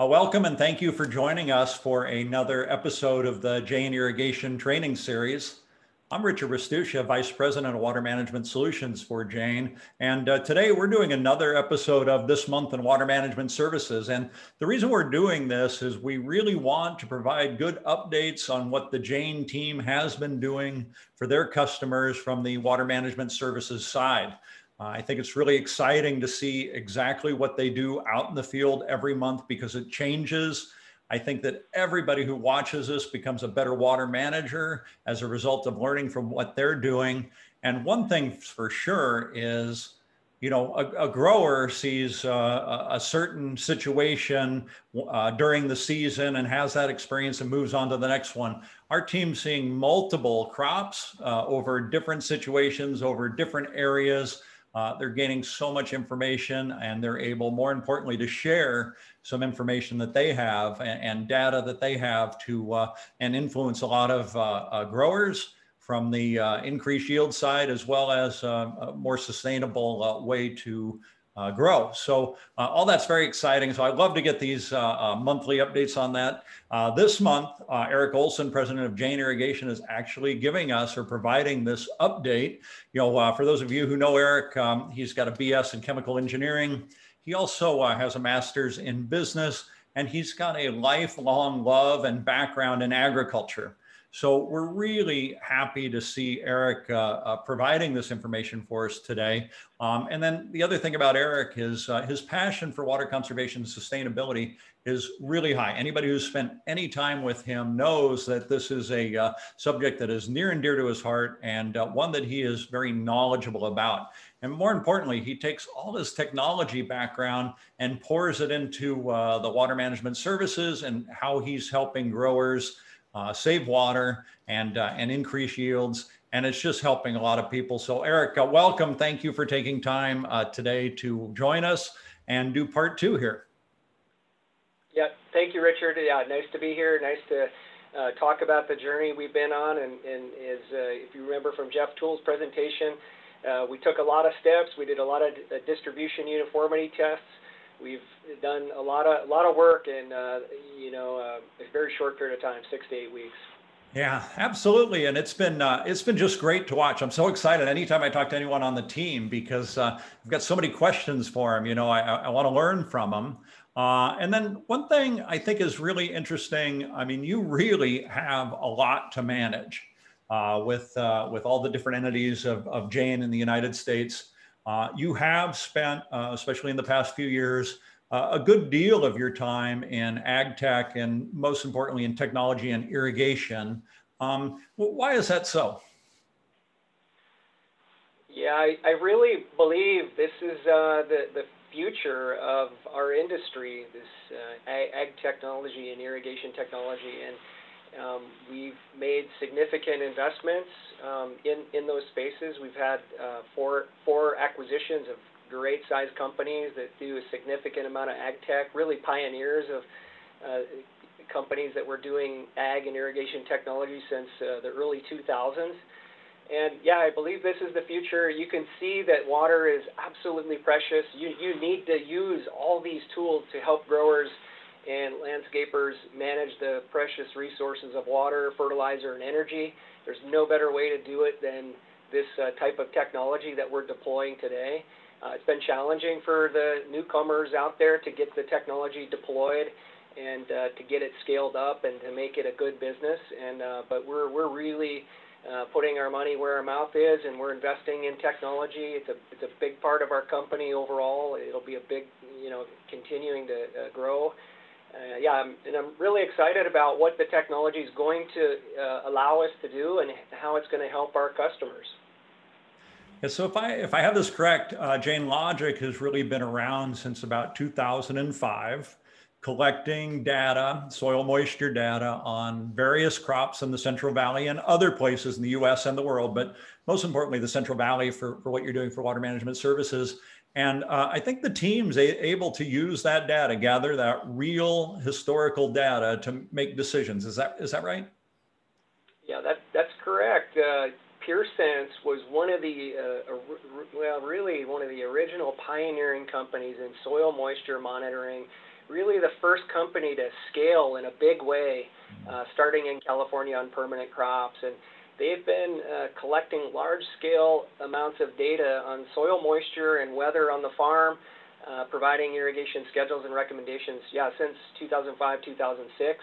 Uh, welcome and thank you for joining us for another episode of the Jain Irrigation Training Series. I'm Richard Restuccia, Vice President of Water Management Solutions for Jain. And uh, today we're doing another episode of This Month in Water Management Services. And the reason we're doing this is we really want to provide good updates on what the Jain team has been doing for their customers from the water management services side. Uh, I think it's really exciting to see exactly what they do out in the field every month because it changes. I think that everybody who watches this becomes a better water manager as a result of learning from what they're doing. And one thing for sure is, you know, a, a grower sees uh, a certain situation uh, during the season and has that experience and moves on to the next one. Our team's seeing multiple crops uh, over different situations, over different areas uh, they're gaining so much information and they're able, more importantly, to share some information that they have and, and data that they have to uh, and influence a lot of uh, uh growers from the uh, increased yield side as well as uh, a more sustainable way to uh, grow. So uh, all that's very exciting. So I'd love to get these uh, uh monthly updates on that. Uh, this month, uh, Eric Olson, president of Jain Irrigation, is actually giving us or providing this update. You know, for those of you who know Eric, um, he's got a BS in chemical engineering. He also has a master's in business, and he's got a lifelong love and background in agriculture. So we're really happy to see Eric uh, uh, providing this information for us today. Um, and then the other thing about Eric is uh, his passion for water conservation and sustainability is really high. Anybody who's spent any time with him knows that this is a uh, subject that is near and dear to his heart and uh, one that he is very knowledgeable about. And more importantly, he takes all his technology background and pours it into uh, the water management services and how he's helping growers uh, save water and, uh, and increase yields. And it's just helping a lot of people. So Eric, uh, welcome. Thank you for taking time uh, today to join us and do part two here. Yeah, thank you, Richard. Yeah, nice to be here. Nice to uh, talk about the journey we've been on. And, and as uh, if you remember from Jeff Toole's presentation, we took a lot of steps. We did a lot of distribution uniformity tests we've done a lot of a lot of work in uh, you know uh, a very short period of time, six to eight weeks. Yeah, absolutely, and it's been uh, it's been just great to watch. I'm so excited anytime I talk to anyone on the team because uh, I've got so many questions for them. You know, I, I want to learn from them. Uh, and then one thing I think is really interesting. I mean, you really have a lot to manage uh, with uh, with all the different entities of, of Jain in the United States. Uh, you have spent, uh, especially in the past few years, uh, a good deal of your time in ag tech and most importantly in technology and irrigation. Um, why is that so? Yeah, I, I really believe this is uh, the, the future of our industry, this uh, ag, ag technology and irrigation technology. And um, we've made significant investments um, in, in those spaces. We've had uh, four, four acquisitions of great sized companies that do a significant amount of ag tech, really pioneers of uh, companies that were doing ag and irrigation technology since uh, the early 2000s. And yeah, I believe this is the future. You can see that water is absolutely precious. You, you need to use all these tools to help growers and landscapers manage the precious resources of water, fertilizer, and energy. There's no better way to do it than this uh, type of technology that we're deploying today. Uh, it's been challenging for the newcomers out there to get the technology deployed and uh, to get it scaled up and to make it a good business. And uh, but we're we're really uh, putting our money where our mouth is, and we're investing in technology. It's a it's a big part of our company overall. It'll be a big you know continuing to uh, grow uh, yeah, I'm, and I'm really excited about what the technology is going to uh, allow us to do and how it's going to help our customers. Yeah, so if I if I have this correct, uh, Jain Logic has really been around since about 2005, collecting data, soil moisture data on various crops in the Central Valley and other places in the U.S. and the world, but most importantly, the Central Valley for, for what you're doing for water management services. And uh, I think the team's a- able to use that data, gather that real historical data to make decisions. Is that is that right? Yeah, that that's correct. Uh, PureSense was one of the uh, well, really one of the original pioneering companies in soil moisture monitoring really the first company to scale in a big way, uh, starting in California on permanent crops. And they've been uh, collecting large scale amounts of data on soil moisture and weather on the farm, uh, providing irrigation schedules and recommendations, yeah, since 2005, 2006.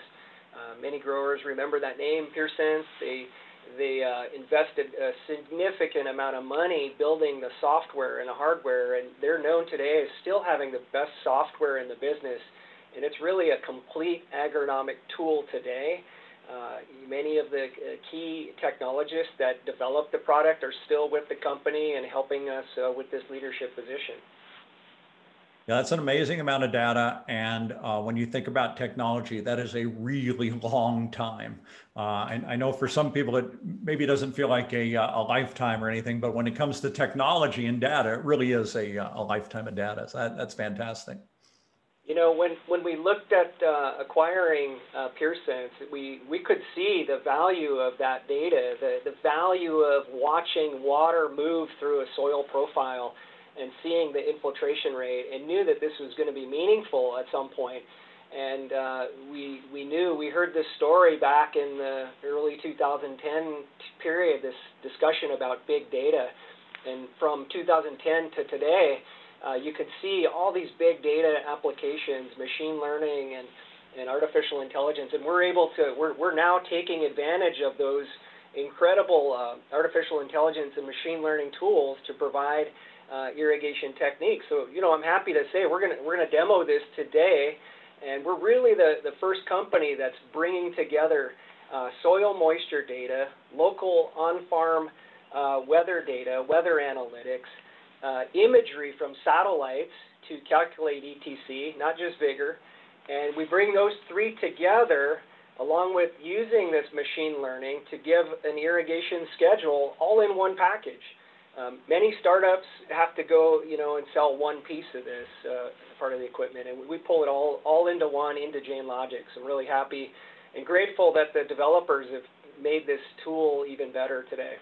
Uh, many growers remember that name, PureSense. They they uh, invested a significant amount of money building the software and the hardware, and they're known today as still having the best software in the business. And it's really a complete agronomic tool today. Uh, many of the uh, key technologists that developed the product are still with the company and helping us uh, with this leadership position. Yeah, that's an amazing amount of data. And uh, when you think about technology, that is a really long time. Uh, and I know for some people, it maybe doesn't feel like a, uh, a lifetime or anything, but when it comes to technology and data, it really is a, uh, a lifetime of data. So that, that's fantastic. You know, when, when we looked at uh, acquiring uh, we, we could see the value of that data, the, the value of watching water move through a soil profile and seeing the infiltration rate and knew that this was going to be meaningful at some point. And uh, we, we knew, we heard this story back in the early 2010 period, this discussion about big data. And from 2010 to today, uh, you could see all these big data applications, machine learning and, and artificial intelligence. And we're able to, we're, we're now taking advantage of those incredible uh, artificial intelligence and machine learning tools to provide uh, irrigation techniques. So, you know, I'm happy to say we're gonna we're gonna demo this today, and we're really the the first company that's bringing together uh, soil moisture data, local on-farm uh, weather data, weather analytics, uh, imagery from satellites to calculate ETC, not just vigor, and we bring those three together along with using this machine learning to give an irrigation schedule all in one package. Um, many startups have to go, you know, and sell one piece of this uh, part of the equipment, and we pull it all all into one into JainLogic. I'm really happy and grateful that the developers have made this tool even better today.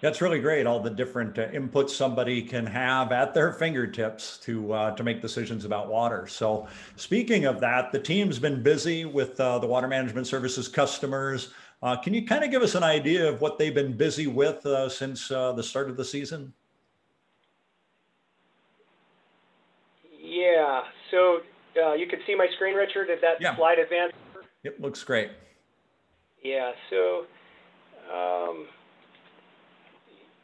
That's really great. All the different uh, inputs somebody can have at their fingertips to uh, to make decisions about water. So, speaking of that, the team's been busy with uh, the water management services customers. Uh, can you kind of give us an idea of what they've been busy with uh, since uh, the start of the season? Yeah, so uh, you can see my screen, Richard. Did that yeah. slide advance? It looks great. Yeah, so, um,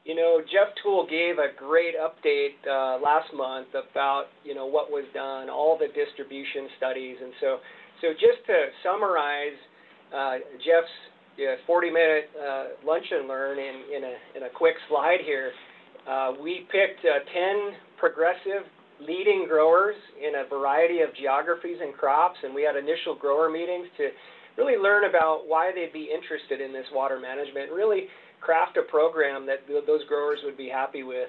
you know, Jeff Toole gave a great update uh, last month about, you know, what was done, all the distribution studies. And so, so just to summarize uh, Jeff's yeah, 40 minute uh, lunch and learn in, in, a, in a quick slide here. Uh, we picked uh, 10 progressive leading growers in a variety of geographies and crops, and we had initial grower meetings to really learn about why they'd be interested in this water management, really craft a program that those growers would be happy with.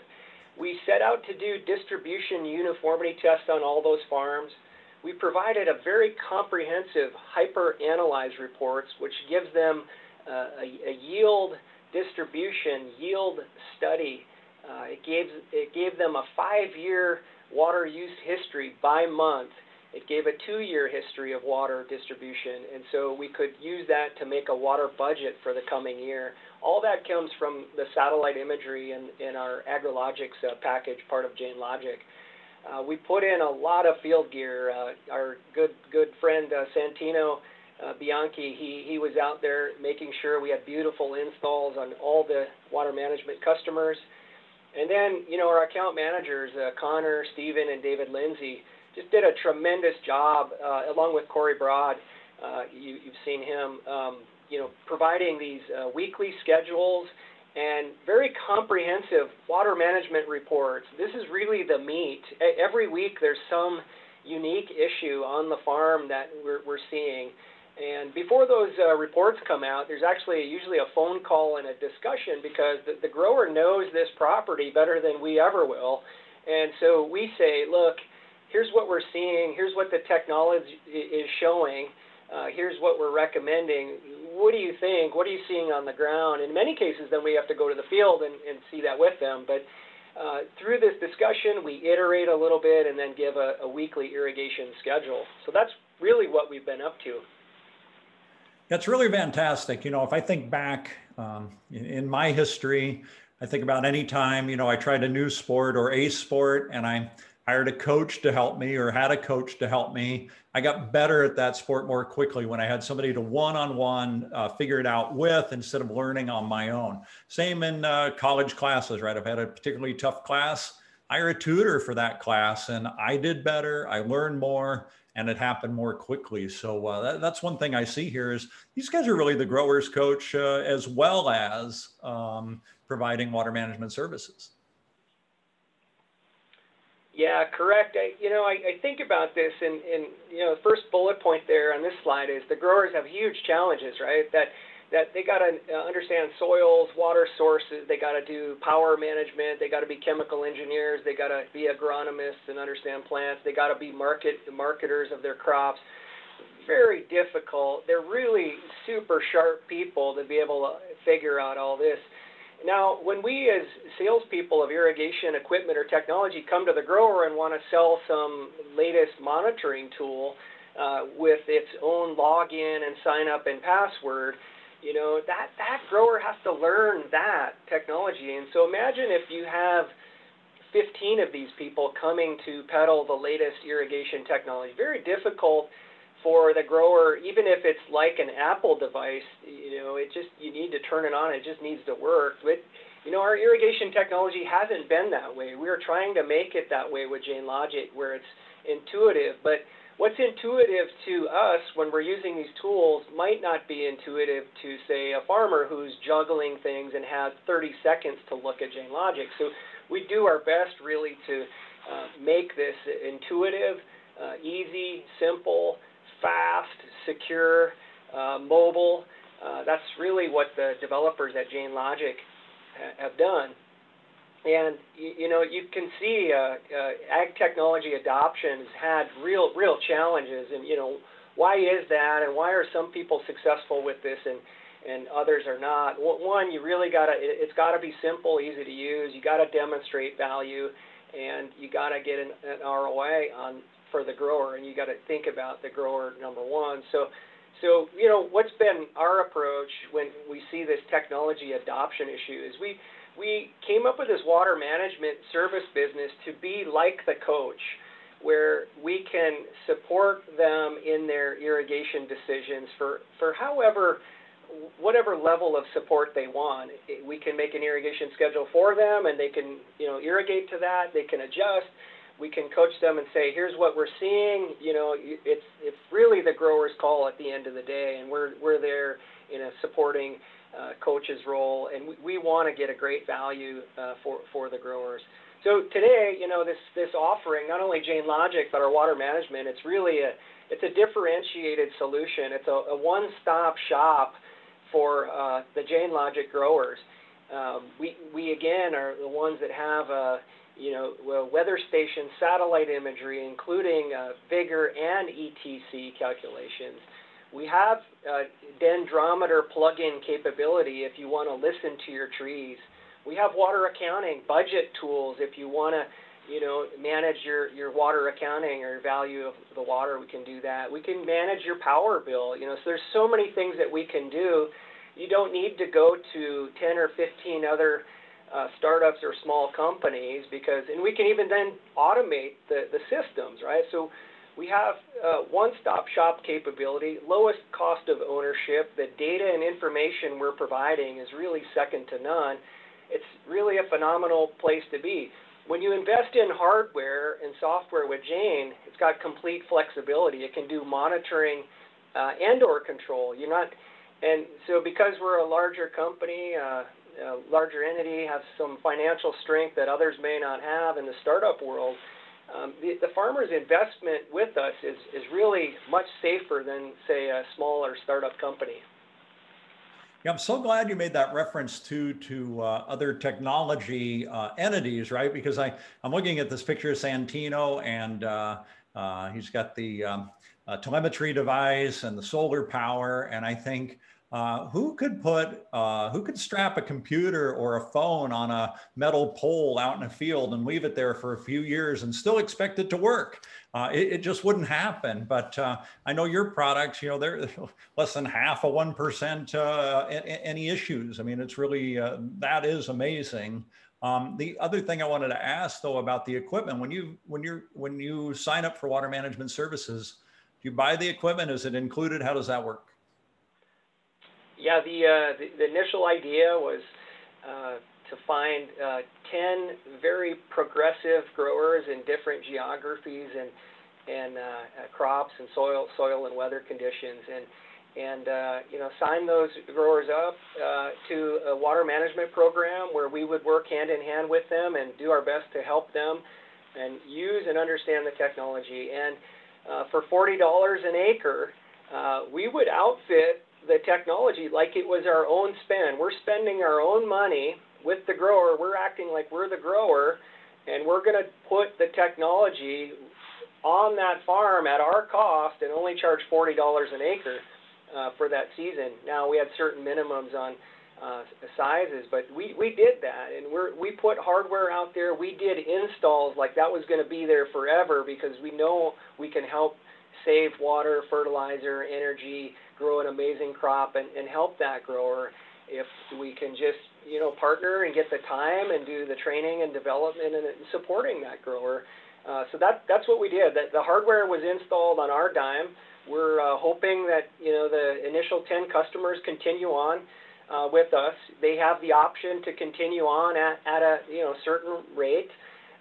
We set out to do distribution uniformity tests on all those farms we provided a very comprehensive hyper-analyze reports, which gives them uh, a, a, yield distribution, yield study. Uh, it, gave, it gave them a five-year water use history by month. It gave a two-year history of water distribution, and so we could use that to make a water budget for the coming year. All that comes from the satellite imagery in, in our AgriLogix uh, package, part of JainLogic. Uh, we put in a lot of field gear. Uh, our good good friend uh, Santino uh, Bianchi, he he was out there making sure we had beautiful installs on all the water management customers. And then you know our account managers, uh, Connor, Stephen, and David Lindsay, just did a tremendous job along with Corey Broad. You, you've seen him, um, you know, providing these uh, weekly schedules and very comprehensive water management reports. This is really the meat. Every week there's some unique issue on the farm that we're, we're seeing. And before those uh, reports come out, there's actually usually a phone call and a discussion because the, the grower knows this property better than we ever will. And so we say, look, here's what we're seeing, here's what the technology is showing uh, here's what we're recommending. What do you think? What are you seeing on the ground? In many cases, then we have to go to the field and, and see that with them. But uh, through this discussion, we iterate a little bit and then give a, a weekly irrigation schedule. So that's really what we've been up to. That's really fantastic. You know, if I think back um, in, in, my history, I think about any time, you know, I tried a new sport or a sport and I hired a coach to help me or had a coach to help me. I got better at that sport more quickly when I had somebody to one on one figure it out with instead of learning on my own. Same in uh, college classes, right? I've had a particularly tough class. Hire a tutor for that class and I did better. I learned more and it happened more quickly. So uh, that, that's one thing I see here is these guys are really the growers coach uh, as well as um, providing water management services. Yeah, correct. I, you know, I, I think about this, and, and you know, the first bullet point there on this slide is the growers have huge challenges, right? That that they got to uh, understand soils, water sources. They got to do power management. They got to be chemical engineers. They got to be agronomists and understand plants. They got to be market marketers of their crops. Very difficult. They're really super sharp people to be able to figure out all this. Now, when we as salespeople of irrigation equipment or technology come to the grower and want to sell some latest monitoring tool uh, with its own login and sign up and password, you know, that, that grower has to learn that technology. And so imagine if you have 15 of these people coming to peddle the latest irrigation technology. Very difficult for the grower, even if it's like an Apple device, you know, it just, you need to turn it on, it just needs to work. But, you know, our irrigation technology hasn't been that way. We are trying to make it that way with Jain Logic, where it's intuitive. But what's intuitive to us when we're using these tools might not be intuitive to, say, a farmer who's juggling things and has 30 seconds to look at Jain Logic. So we do our best really to uh, make this intuitive, uh, easy, simple, fast, secure, uh, mobile. Uh, that's really what the developers at Jain Logic ha have done. And you, you know, you can see uh, uh, ag technology adoption has had real, real challenges. And you know, why is that? And why are some people successful with this and and others are not? One, you really got to. It's got to be simple, easy to use. You got to demonstrate value, and you got to get an, an ROI on for the grower. And you got to think about the grower number one. So. So, you know, what's been our approach when we see this technology adoption issue is we, we came up with this water management service business to be like the coach, where we can support them in their irrigation decisions for, for however, whatever level of support they want. We can make an irrigation schedule for them and they can, you know, irrigate to that, they can adjust. We can coach them and say, here's what we're seeing. You know, it's, it's really the grower's call at the end of the day, and we're, we're there in a supporting uh, coach's role, and we, we want to get a great value uh, for for the growers. So today, you know, this this offering, not only Jain Logic but our water management, it's really a it's a differentiated solution. It's a, a one-stop shop for uh, the Jain Logic growers. Um, we we again are the ones that have a you know weather station satellite imagery, including uh, vigor and ETC calculations. We have uh, dendrometer plug-in capability if you want to listen to your trees. We have water accounting, budget tools if you want to, you know, manage your, your water accounting or value of the water, we can do that. We can manage your power bill, you know, so there's so many things that we can do. You don't need to go to 10 or 15 other uh, startups or small companies because, and we can even then automate the, the systems, right? So we have uh, one-stop shop capability, lowest cost of ownership. The data and information we're providing is really second to none. It's really a phenomenal place to be. When you invest in hardware and software with Jain, it's got complete flexibility. It can do monitoring uh, and or control. You're not, and so because we're a larger company, uh, a larger entity, has some financial strength that others may not have in the startup world, um, the, the farmer's investment with us is, is really much safer than, say, a smaller startup company. Yeah, I'm so glad you made that reference to to uh, other technology uh, entities, right? Because I I'm looking at this picture of Santino, and uh, uh he's got the um, uh, telemetry device and the solar power, and I think uh, who could put, uh, who could strap a computer or a phone on a metal pole out in a field and leave it there for a few years and still expect it to work? Uh, it, it, just wouldn't happen. But uh, I know your products, you know, they're less than half of 1% uh, any issues. I mean, it's really, uh, that is amazing. Um, the other thing I wanted to ask though about the equipment, when you, when you're, when you sign up for water management services, do you buy the equipment? Is it included? How does that work? Yeah, the, uh, the, the initial idea was uh, to find uh, 10 very progressive growers in different geographies and and crops and soil soil and weather conditions and and uh, you know sign those growers up uh, to a water management program where we would work hand in hand with them and do our best to help them and use and understand the technology. And uh, for forty dollars an acre we would outfit the technology like it was our own spend. We're spending our own money with the grower. We're acting like we're the grower, and we're going to put the technology on that farm at our cost and only charge $40 an acre uh, for that season. Now we had certain minimums on uh, sizes, but we, we did that, and we're, we put hardware out there. We did installs like that was going to be there forever because we know we can help save water, fertilizer, energy, grow an amazing crop and, and help that grower if we can just you know partner and get the time and do the training and development and supporting that grower. Uh, so that that's what we did. That the hardware was installed on our dime. We're uh, hoping that you know the initial 10 customers continue on uh, with us. They have the option to continue on at, at a you know certain rate,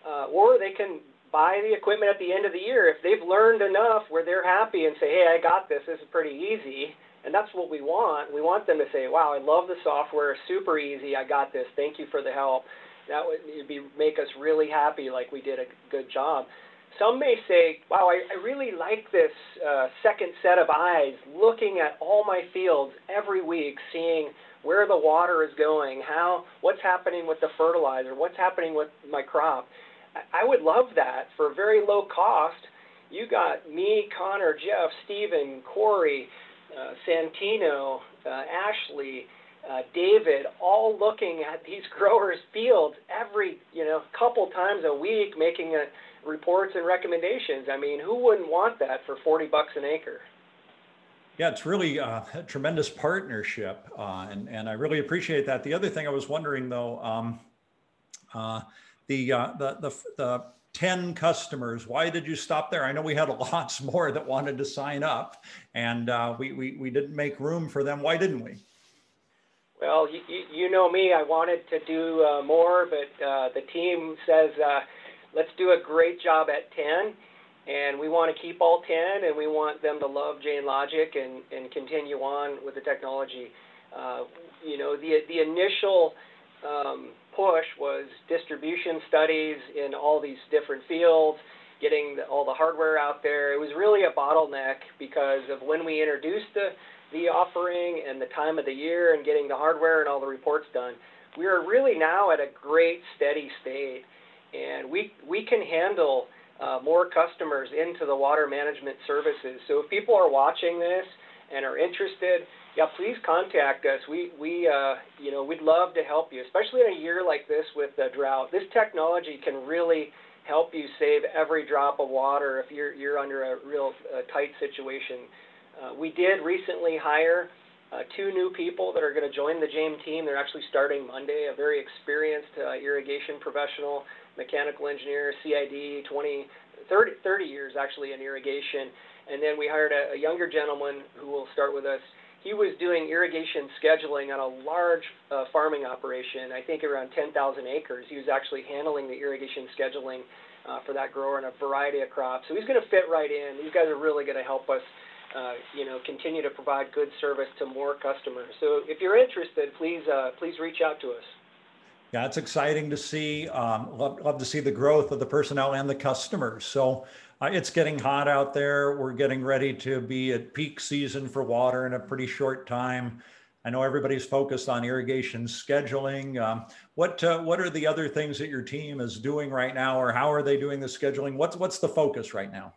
uh, or they can buy the equipment at the end of the year. If they've learned enough where they're happy and say, hey, I got this, this is pretty easy, and that's what we want. We want them to say, wow, I love the software, super easy, I got this, thank you for the help. That would be make us really happy, like we did a good job. Some may say, wow, I, I really like this uh, second set of eyes, looking at all my fields every week, seeing where the water is going, how, what's happening with the fertilizer, what's happening with my crop I would love that for a very low cost. You got me, Connor, Jeff, Steven, Corey, uh, Santino, uh, Ashley, uh, David, all looking at these growers' fields every you know couple times a week, making a, uh, reports and recommendations. I mean, who wouldn't want that for 40 bucks an acre? Yeah, it's really uh, a tremendous partnership, uh, and and I really appreciate that. The other thing I was wondering though. Um, uh, the, uh, the, the, the 10 customers. Why did you stop there? I know we had lots more that wanted to sign up and uh, we, we, we didn't make room for them. Why didn't we? Well, you, you know me, I wanted to do uh, more, but uh, the team says, uh, let's do a great job at 10. And we want to keep all 10 and we want them to love Jain Logic and, and continue on with the technology. Uh, you know, the, the initial um, push was distribution studies in all these different fields, getting the, all the hardware out there. It was really a bottleneck because of when we introduced the, the offering and the time of the year and getting the hardware and all the reports done. We are really now at a great steady state, and we, we can handle uh, more customers into the water management services. So if people are watching this and are interested, yeah, please contact us. We, we uh, you know, we'd love to help you, especially in a year like this with the drought. This technology can really help you save every drop of water if you're, you're under a real uh, tight situation. Uh, we did recently hire uh, two new people that are going to join the Jain team. They're actually starting Monday, a very experienced uh, irrigation professional, mechanical engineer, CID, 20, 30, 30 years actually in irrigation. And then we hired a, a younger gentleman who will start with us he was doing irrigation scheduling on a large uh, farming operation, I think around 10,000 acres. He was actually handling the irrigation scheduling uh, for that grower in a variety of crops. So he's going to fit right in. These guys are really going to help us, uh, you know, continue to provide good service to more customers. So if you're interested, please uh, please reach out to us. Yeah, it's exciting to see. Um, love, love to see the growth of the personnel and the customers. So uh, it's getting hot out there. We're getting ready to be at peak season for water in a pretty short time. I know everybody's focused on irrigation scheduling. Um, what uh, what are the other things that your team is doing right now, or how are they doing the scheduling? What's what's the focus right now?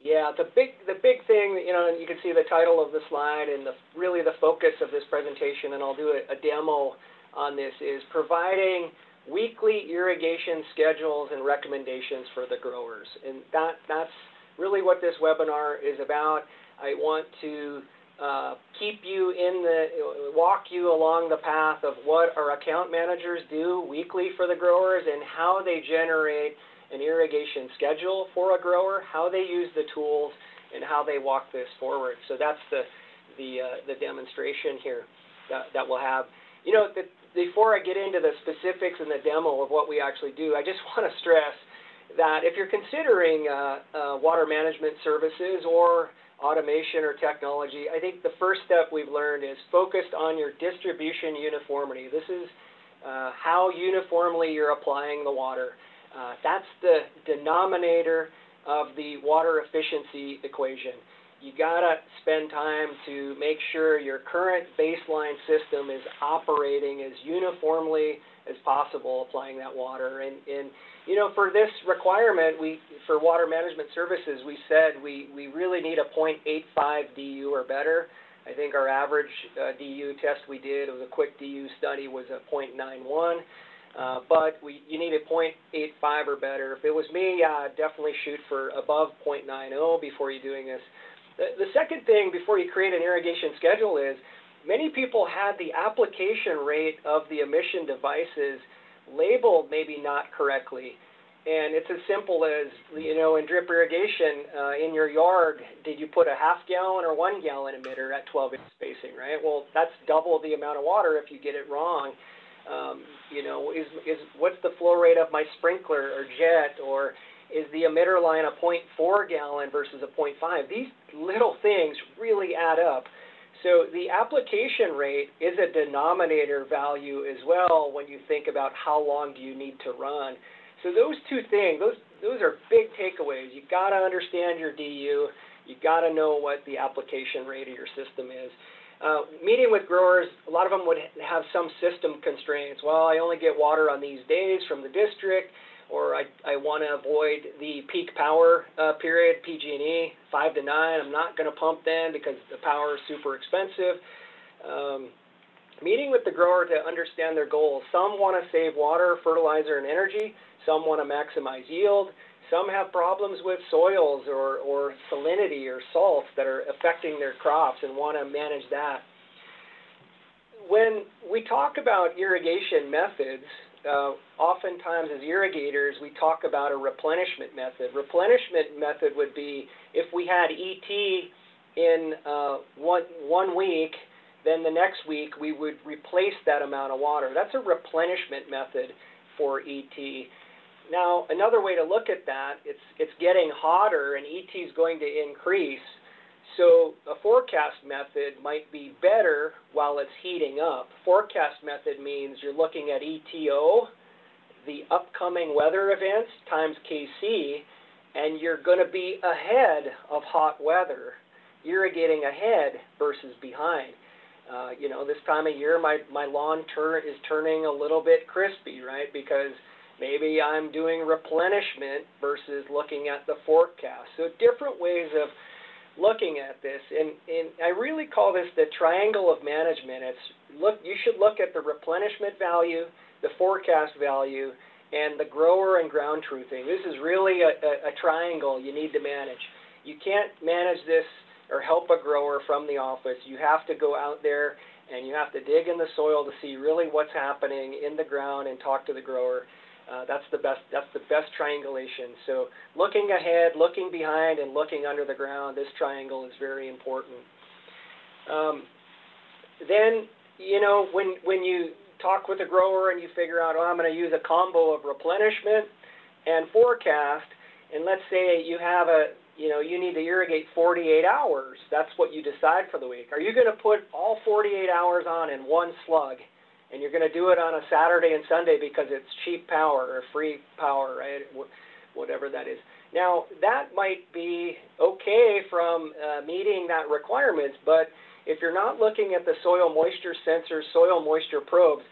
Yeah, the big the big thing, you know, you can see the title of the slide and the really the focus of this presentation, and I'll do a, a demo on this is providing weekly irrigation schedules and recommendations for the growers, and that that's really what this webinar is about. I want to uh, keep you in the walk you along the path of what our account managers do weekly for the growers and how they generate an irrigation schedule for a grower, how they use the tools, and how they walk this forward. So that's the the, uh, the demonstration here that, that we'll have. You know, the, before I get into the specifics and the demo of what we actually do, I just want to stress that if you're considering uh, uh, water management services or automation or technology, I think the first step we've learned is focused on your distribution uniformity. This is uh, how uniformly you're applying the water. Uh, that's the denominator of the water efficiency equation. You gotta spend time to make sure your current baseline system is operating as uniformly as possible, applying that water. And, and you know, for this requirement, we for water management services, we said we, we really need a 0.85 DU or better. I think our average uh, DU test we did, it was a quick DU study, was a 0.91. Uh, but we, you need a 0.85 or better. If it was me, yeah, I'd definitely shoot for above 0.90 before you're doing this. The, the second thing before you create an irrigation schedule is many people had the application rate of the emission devices labeled maybe not correctly. And it's as simple as, you know, in drip irrigation uh, in your yard, did you put a half gallon or one gallon emitter at 12 inch spacing, right? Well, that's double the amount of water if you get it wrong. Um, you know, is, is what's the flow rate of my sprinkler or jet, or is the emitter line a 0.4 gallon versus a 0.5? These little things really add up. So the application rate is a denominator value as well when you think about how long do you need to run. So those two things, those those are big takeaways. You've got to understand your DU. You've got to know what the application rate of your system is. Uh, meeting with growers, a lot of them would have some system constraints. Well, I only get water on these days from the district, or I, I want to avoid the peak power uh, period, PG&E, 5 to 9. I'm not going to pump then because the power is super expensive. Um, meeting with the grower to understand their goals. Some want to save water, fertilizer, and energy. Some want to maximize yield. Some have problems with soils or, or salinity or salts that are affecting their crops and want to manage that. When we talk about irrigation methods, uh, oftentimes as irrigators, we talk about a replenishment method. Replenishment method would be if we had ET in uh, one, one week, then the next week we would replace that amount of water. That's a replenishment method for ET. Now, another way to look at that, it's, it's getting hotter and ET is going to increase. So a forecast method might be better while it's heating up. Forecast method means you're looking at ETO, the upcoming weather events times KC, and you're going to be ahead of hot weather, irrigating ahead versus behind. Uh, you know, this time of year, my, my lawn tur- is turning a little bit crispy, right? Because Maybe I'm doing replenishment versus looking at the forecast. So different ways of looking at this. And, and I really call this the triangle of management. It's look you should look at the replenishment value, the forecast value, and the grower and ground truthing. This is really a, a, a triangle you need to manage. You can't manage this or help a grower from the office. You have to go out there and you have to dig in the soil to see really what's happening in the ground and talk to the grower. Uh, that's the best. That's the best triangulation. So looking ahead, looking behind, and looking under the ground. This triangle is very important. Um, then you know when when you talk with a grower and you figure out, oh, I'm going to use a combo of replenishment and forecast, and let's say you have a you know you need to irrigate 48 hours. That's what you decide for the week. Are you going to put all 48 hours on in one slug? And you're going to do it on a Saturday and Sunday because it's cheap power or free power, right? Whatever that is. Now, that might be okay from uh, meeting that requirements, but if you're not looking at the soil moisture sensors, soil moisture probes,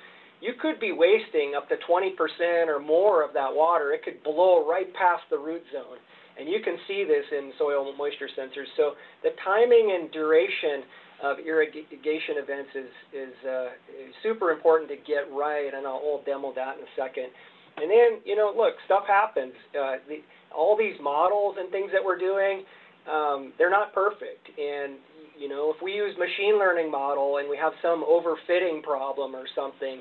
you could be wasting up to 20% or more of that water. It could blow right past the root zone. And you can see this in soil moisture sensors. So the timing and duration of irrigation events is, is, uh, is super important to get right, and I'll, I'll, demo that in a second. And then, you know, look, stuff happens. Uh, the, all these models and things that we're doing, um, they're not perfect. And, you know, if we use machine learning model and we have some overfitting problem or something,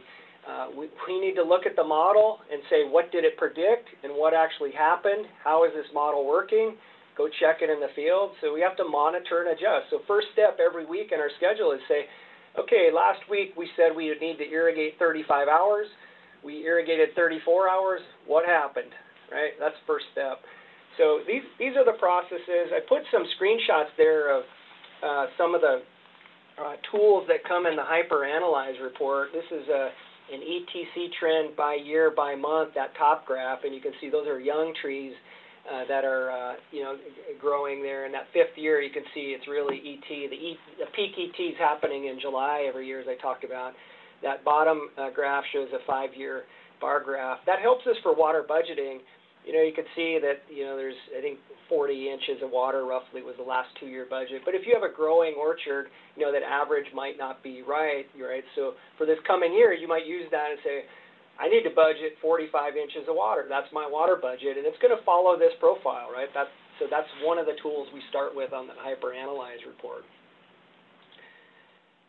uh, we, we need to look at the model and say, what did it predict and what actually happened? How is this model working? Go check it in the field. So we have to monitor and adjust. So first step every week in our schedule is say, okay, last week we said we would need to irrigate 35 hours. We irrigated 34 hours. What happened? Right? That's first step. So these, these are the processes. I put some screenshots there of uh, some of the uh, tools that come in the HyperAnalyze report. This is a an ETC trend by year, by month, that top graph, and you can see those are young trees uh, that are, uh, you know, growing there. In that fifth year, you can see it's really ET. The, e, the peak ET is happening in July every year, as I talked about. That bottom uh, graph shows a five-year bar graph. That helps us for water budgeting you know, you can see that, you know, there's, I think, 40 inches of water roughly was the last two-year budget. But if you have a growing orchard, you know, that average might not be right, right? So for this coming year, you might use that and say, I need to budget 45 inches of water. That's my water budget, and it's going to follow this profile, right? That's, so that's one of the tools we start with on the HyperAnalyze report.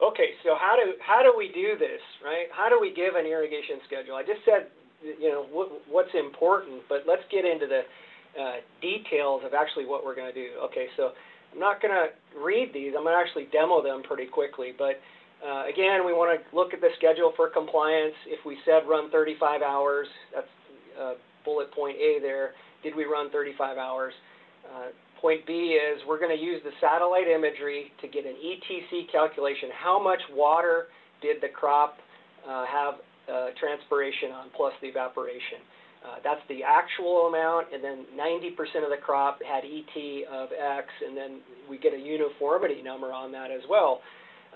Okay, so how do how do we do this, right? How do we give an irrigation schedule? I just said you know what, what's important, but let's get into the uh, details of actually what we're going to do. Okay, so I'm not going to read these. I'm going to actually demo them pretty quickly. But uh, again, we want to look at the schedule for compliance. If we said run 35 hours, that's uh, bullet point A there. Did we run 35 hours? Uh, point B is we're going to use the satellite imagery to get an ETC calculation. How much water did the crop uh, have uh, transpiration on plus the evaporation. Uh, that's the actual amount, and then 90% of the crop had ET of X, and then we get a uniformity number on that as well.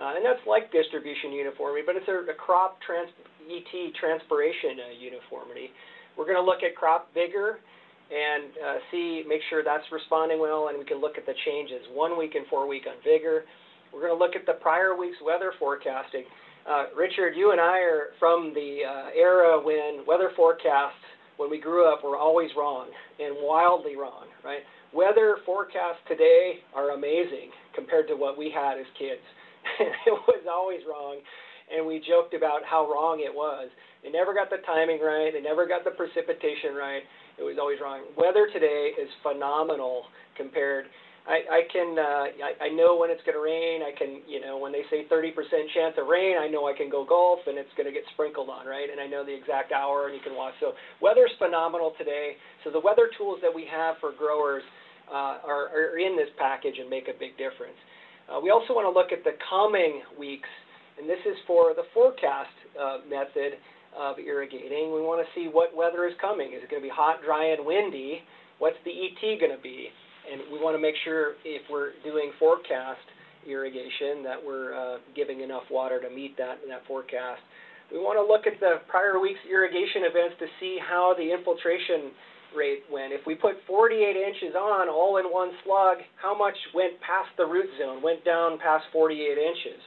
Uh, and that's like distribution uniformity, but it's a, a crop trans ET transpiration uh, uniformity. We're going to look at crop vigor and uh, see, make sure that's responding well, and we can look at the changes one week and four week on vigor. We're going to look at the prior week's weather forecasting. Uh, Richard, you and I are from the uh, era when weather forecasts, when we grew up, were always wrong and wildly wrong, right? Weather forecasts today are amazing compared to what we had as kids. it was always wrong, and we joked about how wrong it was. They never got the timing right. They never got the precipitation right. It was always wrong. Weather today is phenomenal compared I, I can uh, I, I know when it's going to rain. I can you know when they say 30% chance of rain, I know I can go golf and it's going to get sprinkled on, right? And I know the exact hour and you can watch. So weather's phenomenal today. So the weather tools that we have for growers uh, are, are in this package and make a big difference. Uh, we also want to look at the coming weeks, and this is for the forecast uh, method of irrigating. We want to see what weather is coming. Is it going to be hot, dry, and windy? What's the ET going to be? and we want to make sure if we're doing forecast irrigation that we're uh, giving enough water to meet that that forecast. We want to look at the prior week's irrigation events to see how the infiltration rate went. If we put 48 inches on all in one slug, how much went past the root zone, went down past 48 inches?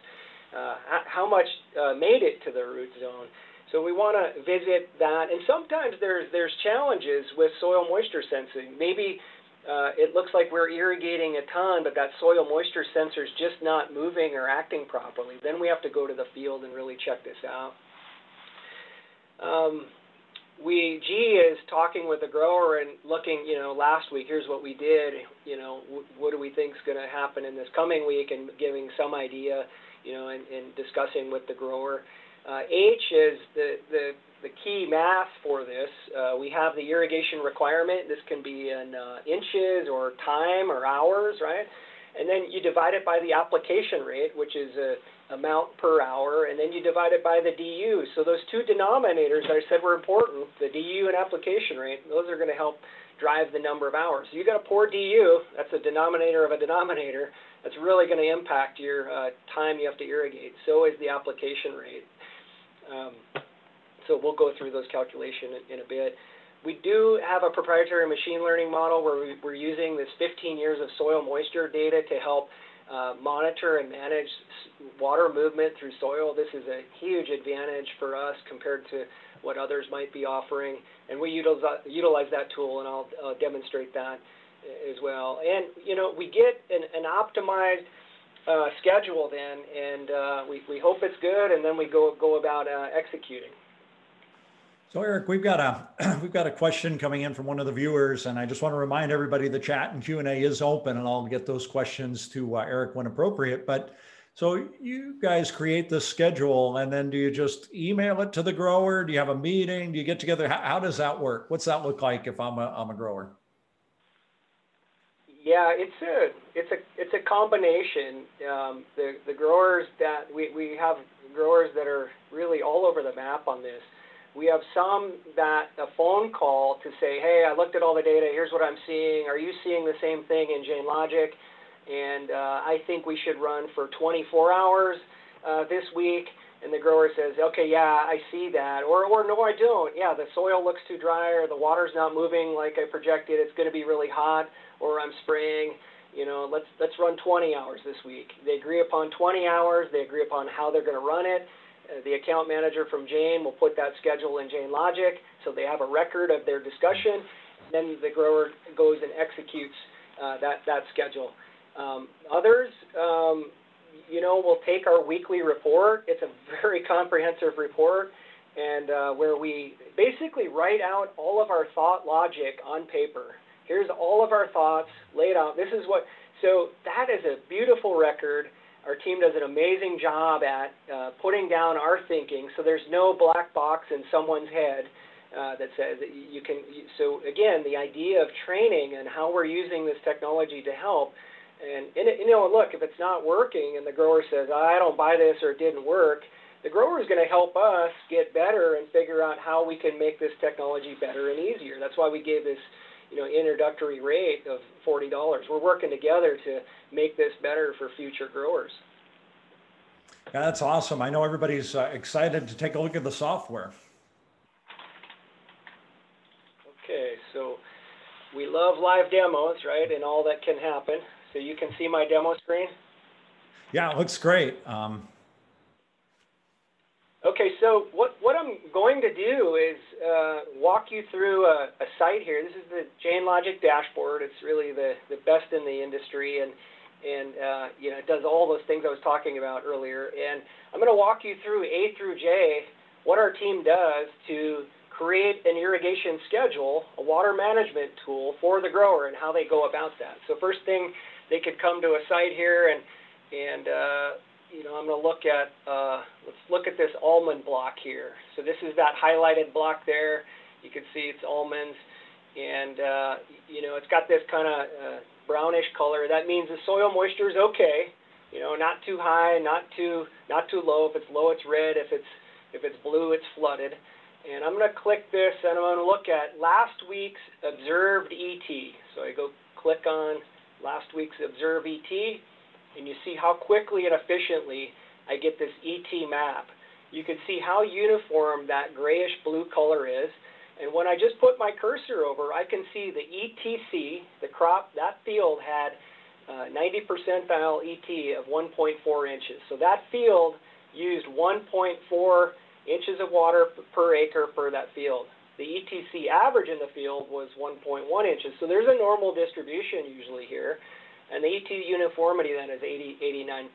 Uh, how much uh, made it to the root zone? So we want to visit that. And sometimes there's there's challenges with soil moisture sensing. Maybe uh, it looks like we're irrigating a ton, but that soil moisture sensor is just not moving or acting properly. Then we have to go to the field and really check this out. Um, we G is talking with the grower and looking, you know, last week, here's what we did, you know, what do we think is going to happen in this coming week and giving some idea, you know, and, and discussing with the grower. Uh, H is the, the the key math for this. Uh, we have the irrigation requirement. This can be in uh, inches or time or hours, right? And then you divide it by the application rate, which is a amount per hour, and then you divide it by the DU. So those two denominators that I said were important, the DU and application rate, those are going to help drive the number of hours. So you got a poor DU, that's a denominator of a denominator, that's really going to impact your uh, time you have to irrigate. So is the application rate. Um, so we'll go through those calculations in, in a bit. we do have a proprietary machine learning model where we, we're using this 15 years of soil moisture data to help uh, monitor and manage water movement through soil. This is a huge advantage for us compared to what others might be offering. And we utilize, utilize that tool, and I'll uh, demonstrate that as well. And, you know, we get an, an optimized uh, schedule then, and uh, we, we hope it's good, and then we go, go about uh, executing. So Eric, we've got a we've got a question coming in from one of the viewers, and I just want to remind everybody the chat and Q and A is open, and I'll get those questions to uh, Eric when appropriate. But so you guys create the schedule, and then do you just email it to the grower? Do you have a meeting? Do you get together? How, how does that work? What's that look like if I'm a I'm a grower? Yeah, it's a it's a it's a combination. Um, the the growers that we we have growers that are really all over the map on this. We have some that a phone call to say, hey, I looked at all the data. Here's what I'm seeing. Are you seeing the same thing in Jain Logic? And uh, I think we should run for 24 hours uh, this week. And the grower says, okay, yeah, I see that. Or, or no, I don't. Yeah, the soil looks too dry, or the water's not moving like I projected. It's going to be really hot, or I'm spraying. You know, let's let's run 20 hours this week. They agree upon 20 hours. They agree upon how they're going to run it the account manager from Jain will put that schedule in Jain Logic so they have a record of their discussion. Then the grower goes and executes uh, that, that schedule. Um, others, um, you know, will take our weekly report. It's a very comprehensive report and uh, where we basically write out all of our thought logic on paper. Here's all of our thoughts laid out. This is what, so that is a beautiful record our team does an amazing job at uh, putting down our thinking so there's no black box in someone's head uh, that says that you can. So again, the idea of training and how we're using this technology to help. And, and you know, look, if it's not working and the grower says, I don't buy this or it didn't work, the grower is going to help us get better and figure out how we can make this technology better and easier. That's why we gave this you know, introductory rate of $40. We're working together to make this better for future growers. Yeah, that's awesome. I know everybody's uh, excited to take a look at the software. Okay, so we love live demos, right, and all that can happen. So you can see my demo screen? Yeah, it looks great. Um, Okay, so what, what I'm going to do is uh, walk you through a, a, site here. This is the Jain Logic dashboard. It's really the, the best in the industry, and, and uh, you know, it does all those things I was talking about earlier. And I'm going to walk you through A through J, what our team does to create an irrigation schedule, a water management tool for the grower, and how they go about that. So first thing, they could come to a site here and and uh, you know, I'm going to look at, uh, let's look at this almond block here. So this is that highlighted block there. You can see it's almonds. And, uh, you know, it's got this kind of uh, brownish color. That means the soil moisture is okay. You know, not too high, not too, not too low. If it's low, it's red. If it's, if it's blue, it's flooded. And I'm going to click this and I'm going to look at last week's observed ET. So I go click on last week's observed ET and you see how quickly and efficiently I get this ET map. You can see how uniform that grayish blue color is. And when I just put my cursor over, I can see the ETC, the crop, that field had uh, 90 percentile ET of 1.4 inches. So that field used 1.4 inches of water per acre for that field. The ETC average in the field was 1.1 inches. So there's a normal distribution usually here. And the ET uniformity then is 80, 89%.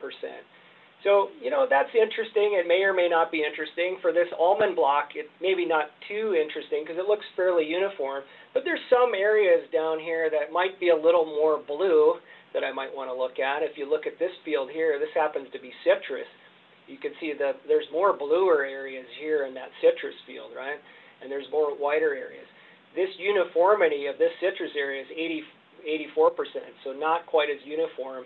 So, you know, that's interesting. It may or may not be interesting. For this almond block, it's maybe not too interesting because it looks fairly uniform. But there's some areas down here that might be a little more blue that I might want to look at. If you look at this field here, this happens to be citrus. You can see that there's more bluer areas here in that citrus field, right? And there's more whiter areas. This uniformity of this citrus area is 80, 84%, so not quite as uniform,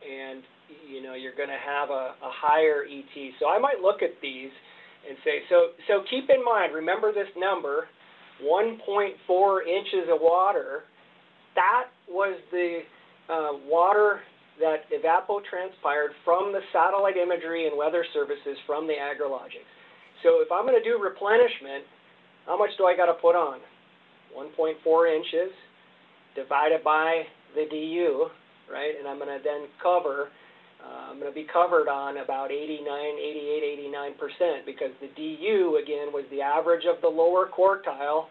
and you know you're going to have a, a higher ET. So I might look at these and say, so so keep in mind, remember this number, 1.4 inches of water. That was the uh, water that evapotranspired from the satellite imagery and weather services from the AgriLogics. So if I'm going to do replenishment, how much do I got to put on? 1.4 inches divided by the DU, right? And I'm going to then cover, uh, I'm going to be covered on about 89, 88, 89% because the DU, again, was the average of the lower quartile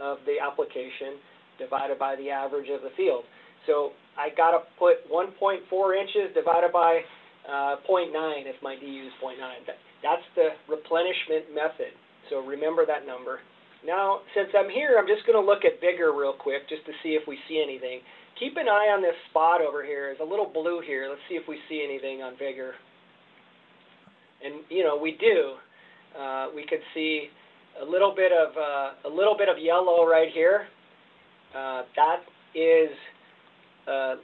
of the application divided by the average of the field. So I got to put 1.4 inches divided by uh, 0.9 if my DU is 0.9. That, that's the replenishment method. So remember that number. Now, since I'm here, I'm just going to look at vigor real quick just to see if we see anything. Keep an eye on this spot over here. There's a little blue here. Let's see if we see anything on vigor. And, you know, we do. Uh, we could see a little bit of uh, a little bit of yellow right here. Uh, that is uh,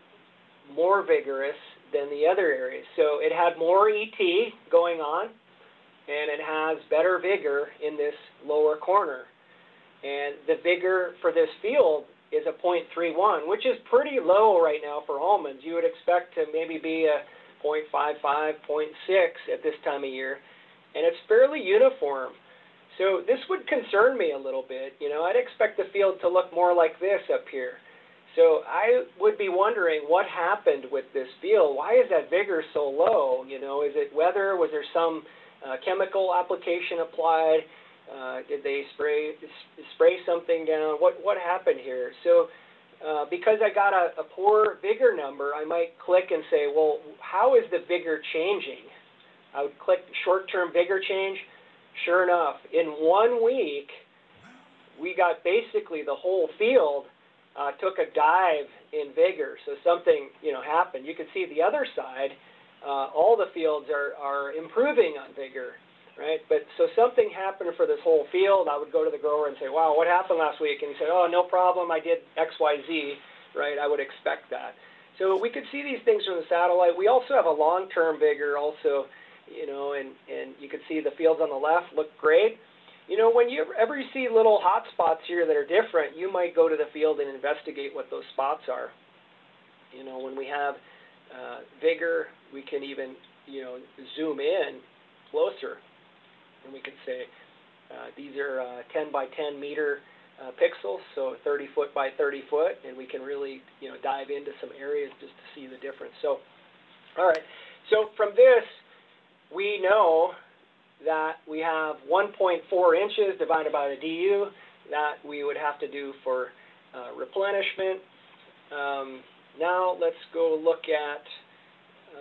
more vigorous than the other areas. So it had more ET going on, and it has better vigor in this lower corner. And the vigor for this field is a 0.31, which is pretty low right now for almonds. You would expect to maybe be a 0.55, 0.6 at this time of year, and it's fairly uniform. So this would concern me a little bit. You know, I'd expect the field to look more like this up here. So I would be wondering what happened with this field. Why is that vigor so low? You know, is it weather? Was there some uh, chemical application applied? Uh, did they spray spray something down? What what happened here? So uh, because I got a, a poor vigor number, I might click and say, well, how is the vigor changing? I would click short-term vigor change. Sure enough, in one week, we got basically the whole field uh, took a dive in vigor. So something you know happened. You can see the other side. Uh, all the fields are, are improving on vigor, right? But so something happened for this whole field. I would go to the grower and say, "Wow, what happened last week?" And he said, "Oh, no problem. I did X, Y, Z." Right? I would expect that. So we could see these things from the satellite. We also have a long-term vigor, also, you know, and and you can see the fields on the left look great. You know, when you ever you see little hot spots here that are different, you might go to the field and investigate what those spots are. You know, when we have uh, vigor, we can even, you know, zoom in closer, and we can say uh, these are uh, 10 by 10 meter uh, pixels, so 30 foot by 30 foot, and we can really, you know, dive into some areas just to see the difference. So, all right. So from this, we know that we have 1.4 inches divided by the DU that we would have to do for uh, replenishment. Um, now let's go look at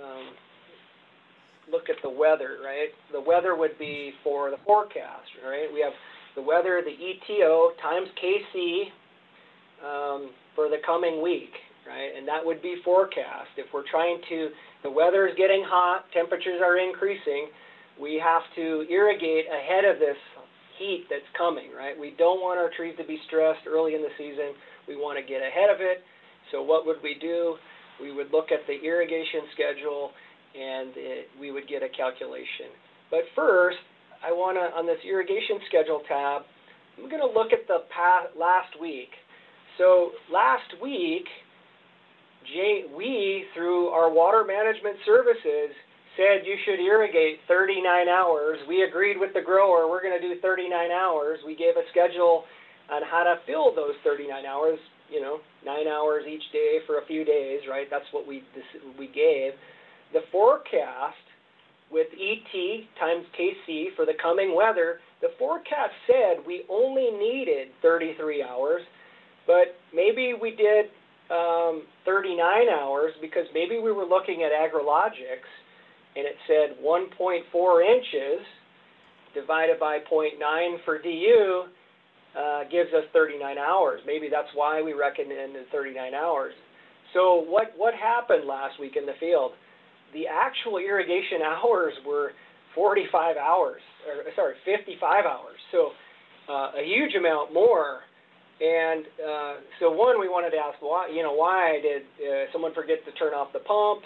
um, look at the weather, right? The weather would be for the forecast, right? We have the weather, the ETO times KC um, for the coming week, right? And that would be forecast. If we're trying to, the weather is getting hot, temperatures are increasing, we have to irrigate ahead of this heat that's coming, right? We don't want our trees to be stressed early in the season. We want to get ahead of it. So what would we do? We would look at the irrigation schedule and it, we would get a calculation. But first, I want to, on this irrigation schedule tab, I'm going to look at the past, last week. So last week, Jay, we, through our water management services, said you should irrigate 39 hours. We agreed with the grower, we're going to do 39 hours. We gave a schedule on how to fill those 39 hours, you know, nine hours each day for a few days, right? That's what we, we gave. The forecast with ET times KC for the coming weather, the forecast said we only needed 33 hours, but maybe we did um, 39 hours because maybe we were looking at agrologics and it said 1.4 inches divided by 0.9 for DU uh, gives us 39 hours. Maybe that's why we recommended 39 hours. So what, what happened last week in the field? The actual irrigation hours were 45 hours, or sorry, 55 hours. So uh, a huge amount more. And uh, so one, we wanted to ask why, you know, why did uh, someone forget to turn off the pump?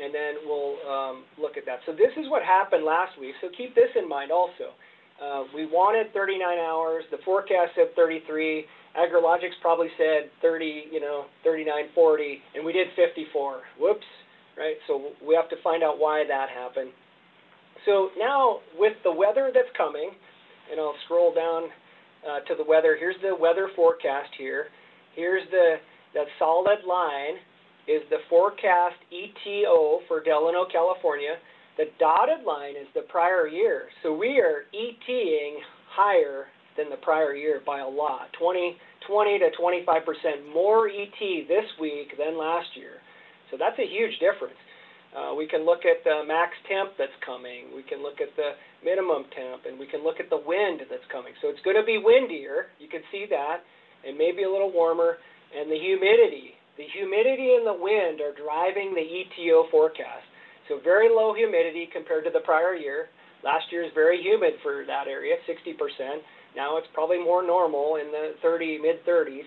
and then we'll um, look at that. So this is what happened last week. So keep this in mind also. Uh, we wanted 39 hours. The forecast said 33. Agrologics probably said 30, you know, 39, 40, and we did 54. Whoops, right? So we have to find out why that happened. So now with the weather that's coming, and I'll scroll down uh, to the weather. Here's the weather forecast here. Here's the, the solid line is the forecast ETO for Delano, California. The dotted line is the prior year. So we are ETing higher than the prior year by a lot, 20, 20 to 25% more ET this week than last year. So that's a huge difference. Uh, we can look at the max temp that's coming. We can look at the minimum temp, and we can look at the wind that's coming. So it's going to be windier. You can see that, and maybe a little warmer. And the humidity. The humidity and the wind are driving the ETO forecast. So very low humidity compared to the prior year. Last year is very humid for that area, 60%. Now it's probably more normal in the 30, mid 30s.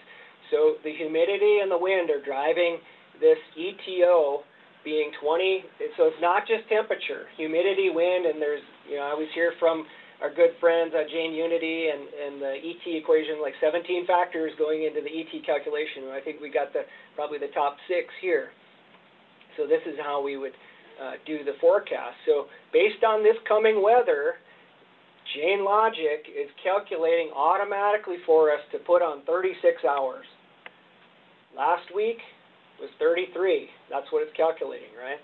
So the humidity and the wind are driving this ETO being 20. So it's not just temperature, humidity, wind, and there's, you know, I always hear from our good friends at Jain Unity and, and the ET equation, like 17 factors going into the ET calculation. I think we got the probably the top six here. So this is how we would uh, do the forecast. So based on this coming weather, Jain Logic is calculating automatically for us to put on 36 hours. Last week was 33. That's what it's calculating, right?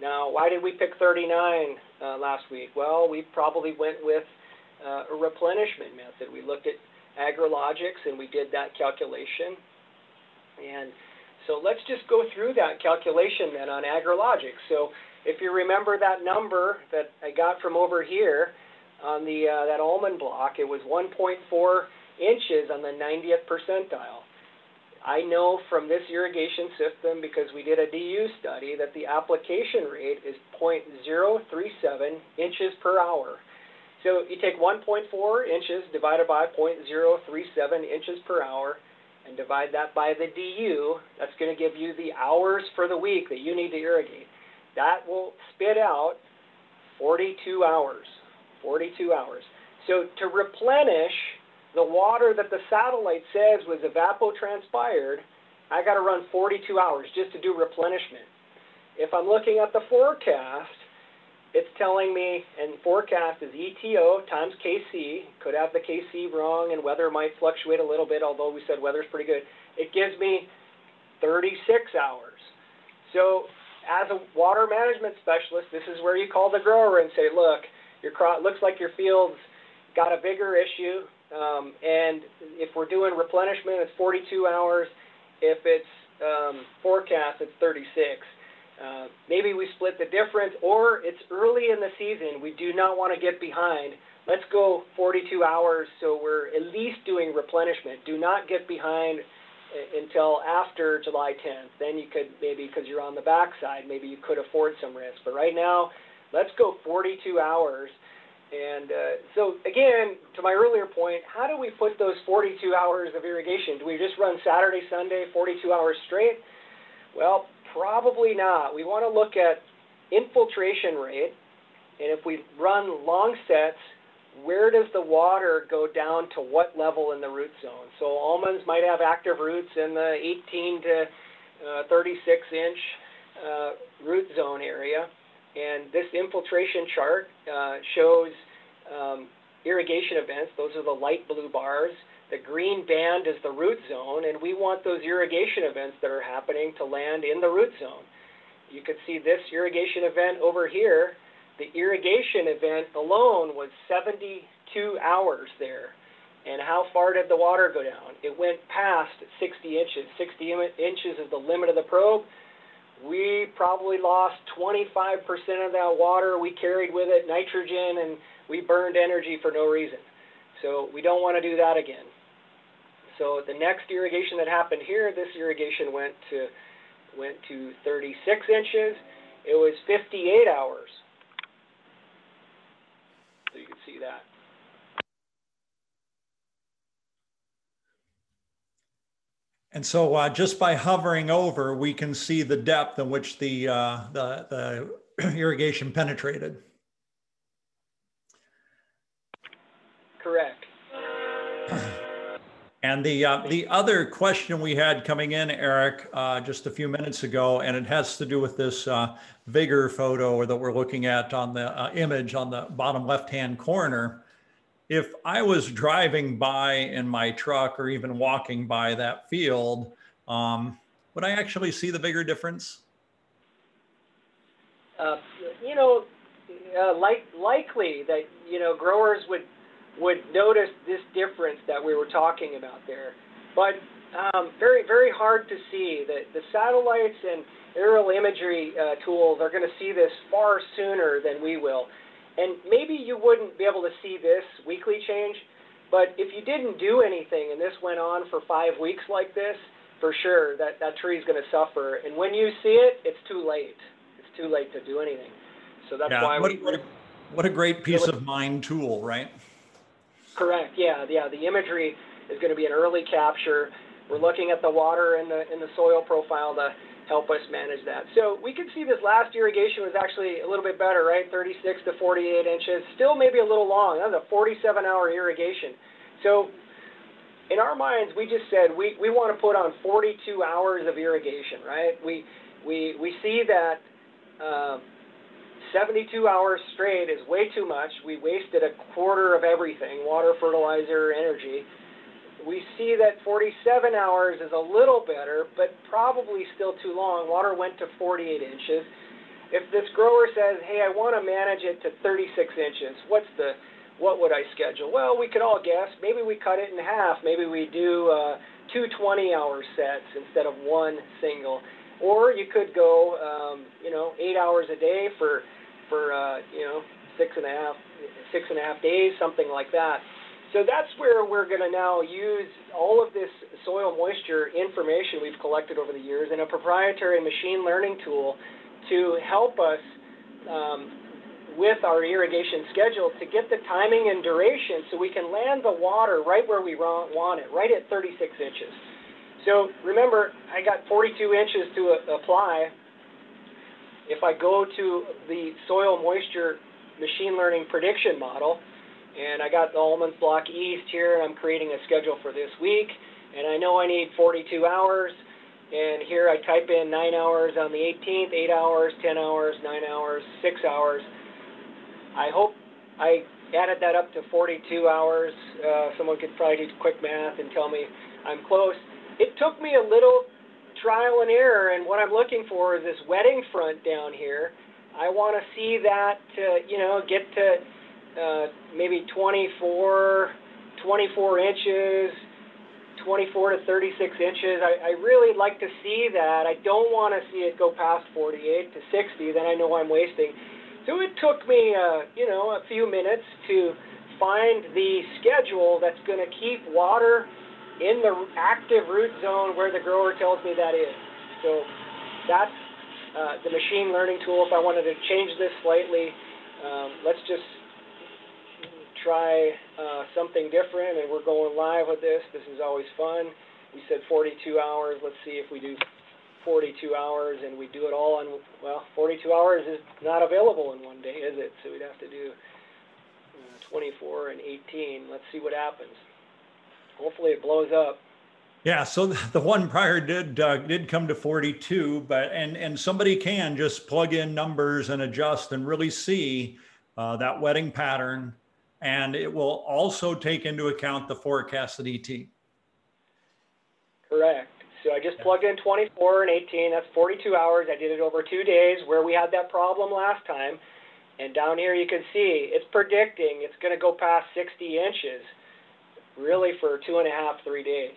Now, why did we pick 39 uh, last week? Well, we probably went with uh, a replenishment method. We looked at AgriLogix and we did that calculation. And so let's just go through that calculation then on AgriLogix. So if you remember that number that I got from over here, on the uh, that almond block, it was 1.4 inches on the 90th percentile. I know from this irrigation system, because we did a DU study, that the application rate is 0.037 inches per hour. So you take 1.4 inches divided by 0.037 inches per hour and divide that by the DU, that's going to give you the hours for the week that you need to irrigate. That will spit out 42 hours. 42 hours. So to replenish the water that the satellite says was evapotranspired, I got to run 42 hours just to do replenishment. If I'm looking at the forecast, it's telling me, and forecast is ETO times KC. Could have the KC wrong, and weather might fluctuate a little bit, although we said weather's pretty good. It gives me 36 hours. So as a water management specialist, this is where you call the grower and say, look, your crop looks like your field's got a bigger issue. Um, and if we're doing replenishment, it's 42 hours. If it's um, forecast, it's 36. Uh, maybe we split the difference, or it's early in the season. We do not want to get behind. Let's go 42 hours so we're at least doing replenishment. Do not get behind uh, until after July 10th. Then you could maybe, because you're on the backside, maybe you could afford some risk. But right now, Let's go 42 hours. And uh, so, again, to my earlier point, how do we put those 42 hours of irrigation? Do we just run Saturday, Sunday, 42 hours straight? Well, probably not. We want to look at infiltration rate, and if we run long sets, where does the water go down to what level in the root zone? So almonds might have active roots in the 18 to uh, 36 inch uh, root zone area. And this infiltration chart uh, shows um, irrigation events. Those are the light blue bars. The green band is the root zone, and we want those irrigation events that are happening to land in the root zone. You can see this irrigation event over here. The irrigation event alone was 72 hours there. And how far did the water go down? It went past 60 inches. 60 inches is the limit of the probe we probably lost 25% of that water we carried with it, nitrogen, and we burned energy for no reason. So we don't want to do that again. So the next irrigation that happened here, this irrigation went to went to 36 inches. It was 58 hours. So you can see that. And so uh, just by hovering over, we can see the depth in which the, uh, the, the irrigation penetrated. Correct. And the, uh, the other question we had coming in, Eric, uh, just a few minutes ago, and it has to do with this uh, vigor photo that we're looking at on the uh, image on the bottom left-hand corner, if I was driving by in my truck or even walking by that field, um, would I actually see the bigger difference? Uh, you know, uh, like likely that you know growers would would notice this difference that we were talking about there, but um, very very hard to see. The the satellites and aerial imagery uh, tools are going to see this far sooner than we will, and maybe you wouldn't be able to see this weekly change, but if you didn't do anything and this went on for five weeks like this, for sure that that tree is going to suffer. And when you see it, it's too late. It's too late to do anything. So that's yeah, why what, we. What a, what a great peace of mind tool, right? Correct. Yeah. Yeah. The imagery is going to be an early capture. We're looking at the water and the in the soil profile to help us manage that. So we can see this last irrigation was actually a little bit better, right? 36 to 48 inches. Still maybe a little long. That was a 47-hour irrigation. So in our minds, we just said we, we want to put on 42 hours of irrigation, right? We we we see that uh, 72 hours straight is way too much. We wasted a quarter of everything: water, fertilizer, energy. We see that 47 hours is a little better, but probably still too long. Water went to 48 inches. If this grower says, "Hey, I want to manage it to 36 inches," what's the what would I schedule? Well, we could all guess. Maybe we cut it in half. Maybe we do uh, two 20-hour sets instead of one single. Or you could go, um, you know, eight hours a day for, for uh, you know, six and a half, six and a half days, something like that. So that's where we're going to now use all of this soil moisture information we've collected over the years in a proprietary machine learning tool to help us um, with our irrigation schedule to get the timing and duration so we can land the water right where we want it, right at 36 inches. So remember, I got 42 inches to apply. If I go to the soil moisture machine learning prediction model, and I got the Almonds Block East here, and I'm creating a schedule for this week, and I know I need 42 hours, and here I type in 9 hours on the 18th, 8 hours, 10 hours, 9 hours, 6 hours, I hope I added that up to 42 hours. Uh, someone could probably do quick math and tell me I'm close. It took me a little trial and error, and what I'm looking for is this wetting front down here. I want to see that, to, you know, get to uh, maybe 24, 24 inches, 24 to 36 inches. I, I really like to see that. I don't want to see it go past 48 to 60. Then I know I'm wasting. So it took me, uh, you know, a few minutes to find the schedule that's going to keep water in the active root zone where the grower tells me that is. So that's uh, the machine learning tool. If I wanted to change this slightly, um, let's just try uh, something different, and we're going live with this. This is always fun. We said 42 hours. Let's see if we do 42 hours and we do it all in, well, 42 hours is not available in one day, is it? So we'd have to do uh, 24 and 18. Let's see what happens. Hopefully it blows up. Yeah, so the one prior did uh, did come to 42, but and and somebody can just plug in numbers and adjust and really see uh, that wetting pattern, and it will also take into account the forecasted ET. Correct. So I just plugged in 24 and 18. That's 42 hours. I did it over two days where we had that problem last time. And down here you can see it's predicting it's going to go past 60 inches really for two and a half, three days.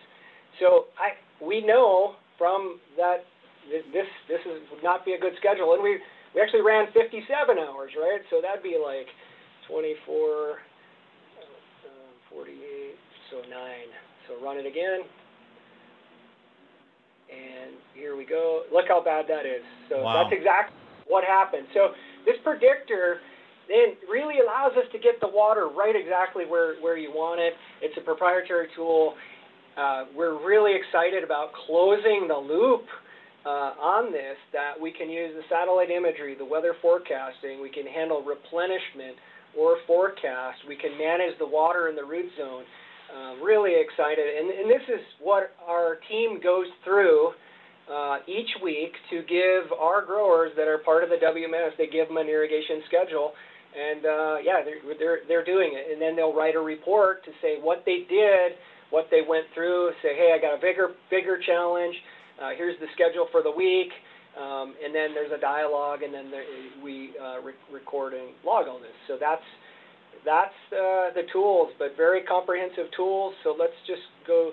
So I we know from that this this is, would not be a good schedule. And we we actually ran 57 hours, right? So that'd be like 24, uh, 48, so 9. So run it again. And here we go. Look how bad that is. So wow. that's exactly what happened. So this predictor then really allows us to get the water right exactly where, where you want it. It's a proprietary tool. Uh, we're really excited about closing the loop uh, on this, that we can use the satellite imagery, the weather forecasting, we can handle replenishment or forecast, we can manage the water in the root zone. Uh, really excited, and, and, this is what our team goes through uh, each week to give our growers that are part of the WMS, they give them an irrigation schedule, and uh, yeah, they're, they're they're doing it, and then they'll write a report to say what they did, what they went through. Say, hey, I got a bigger bigger challenge. Uh, here's the schedule for the week, um, and then there's a dialogue, and then there, we uh, re- record and log all this. So that's that's uh, the tools, but very comprehensive tools. So let's just go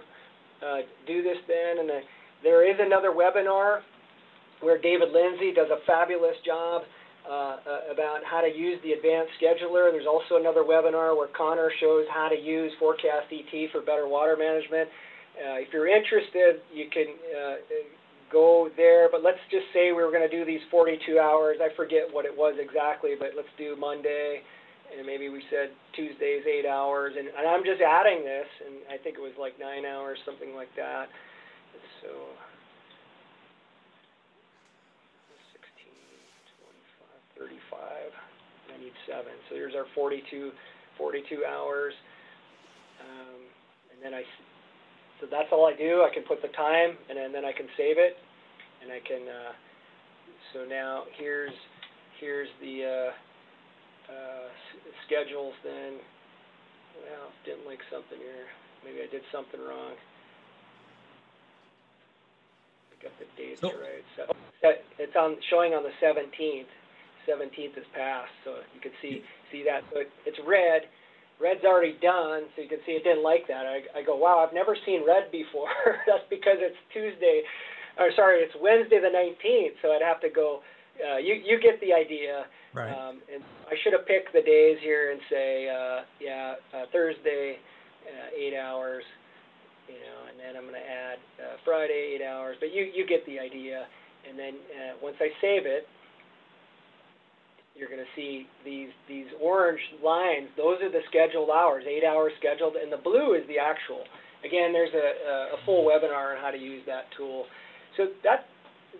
uh, do this then. And uh, there is another webinar where David Lindsay does a fabulous job uh, uh, about how to use the advanced scheduler. There's also another webinar where Connor shows how to use Forecast ET for better water management. Uh, if you're interested, you can go there, but let's just say we were going to do these 42 hours. I forget what it was exactly, but let's do Monday, and maybe we said Tuesdays, eight hours, and, and I'm just adding this, and I think it was like nine hours, something like that. So 35. I need seven. So here's our 42, 42 hours. Um, and then I, so that's all I do. I can put the time and then, then I can save it. And I can, uh, so now here's, here's the uh, uh, schedules then. Well, didn't link something here. Maybe I did something wrong. I got the dates so, right. So it's on showing on the 17th. 17th is passed, so you can see see that. So it, it's red. Red's already done, so you can see it didn't like that. I, I go, wow, I've never seen red before. That's because it's Tuesday, or sorry, it's Wednesday the 19th. So I'd have to go. Uh, you you get the idea. Right. Um, and I should have picked the days here and say, uh, yeah, uh, Thursday, uh, eight hours, you know, and then I'm going to add uh, Friday, eight hours. But you you get the idea. And then uh, once I save it, you're going to see these these orange lines. Those are the scheduled hours, eight hours scheduled, and the blue is the actual. Again, there's a, a full webinar on how to use that tool. So that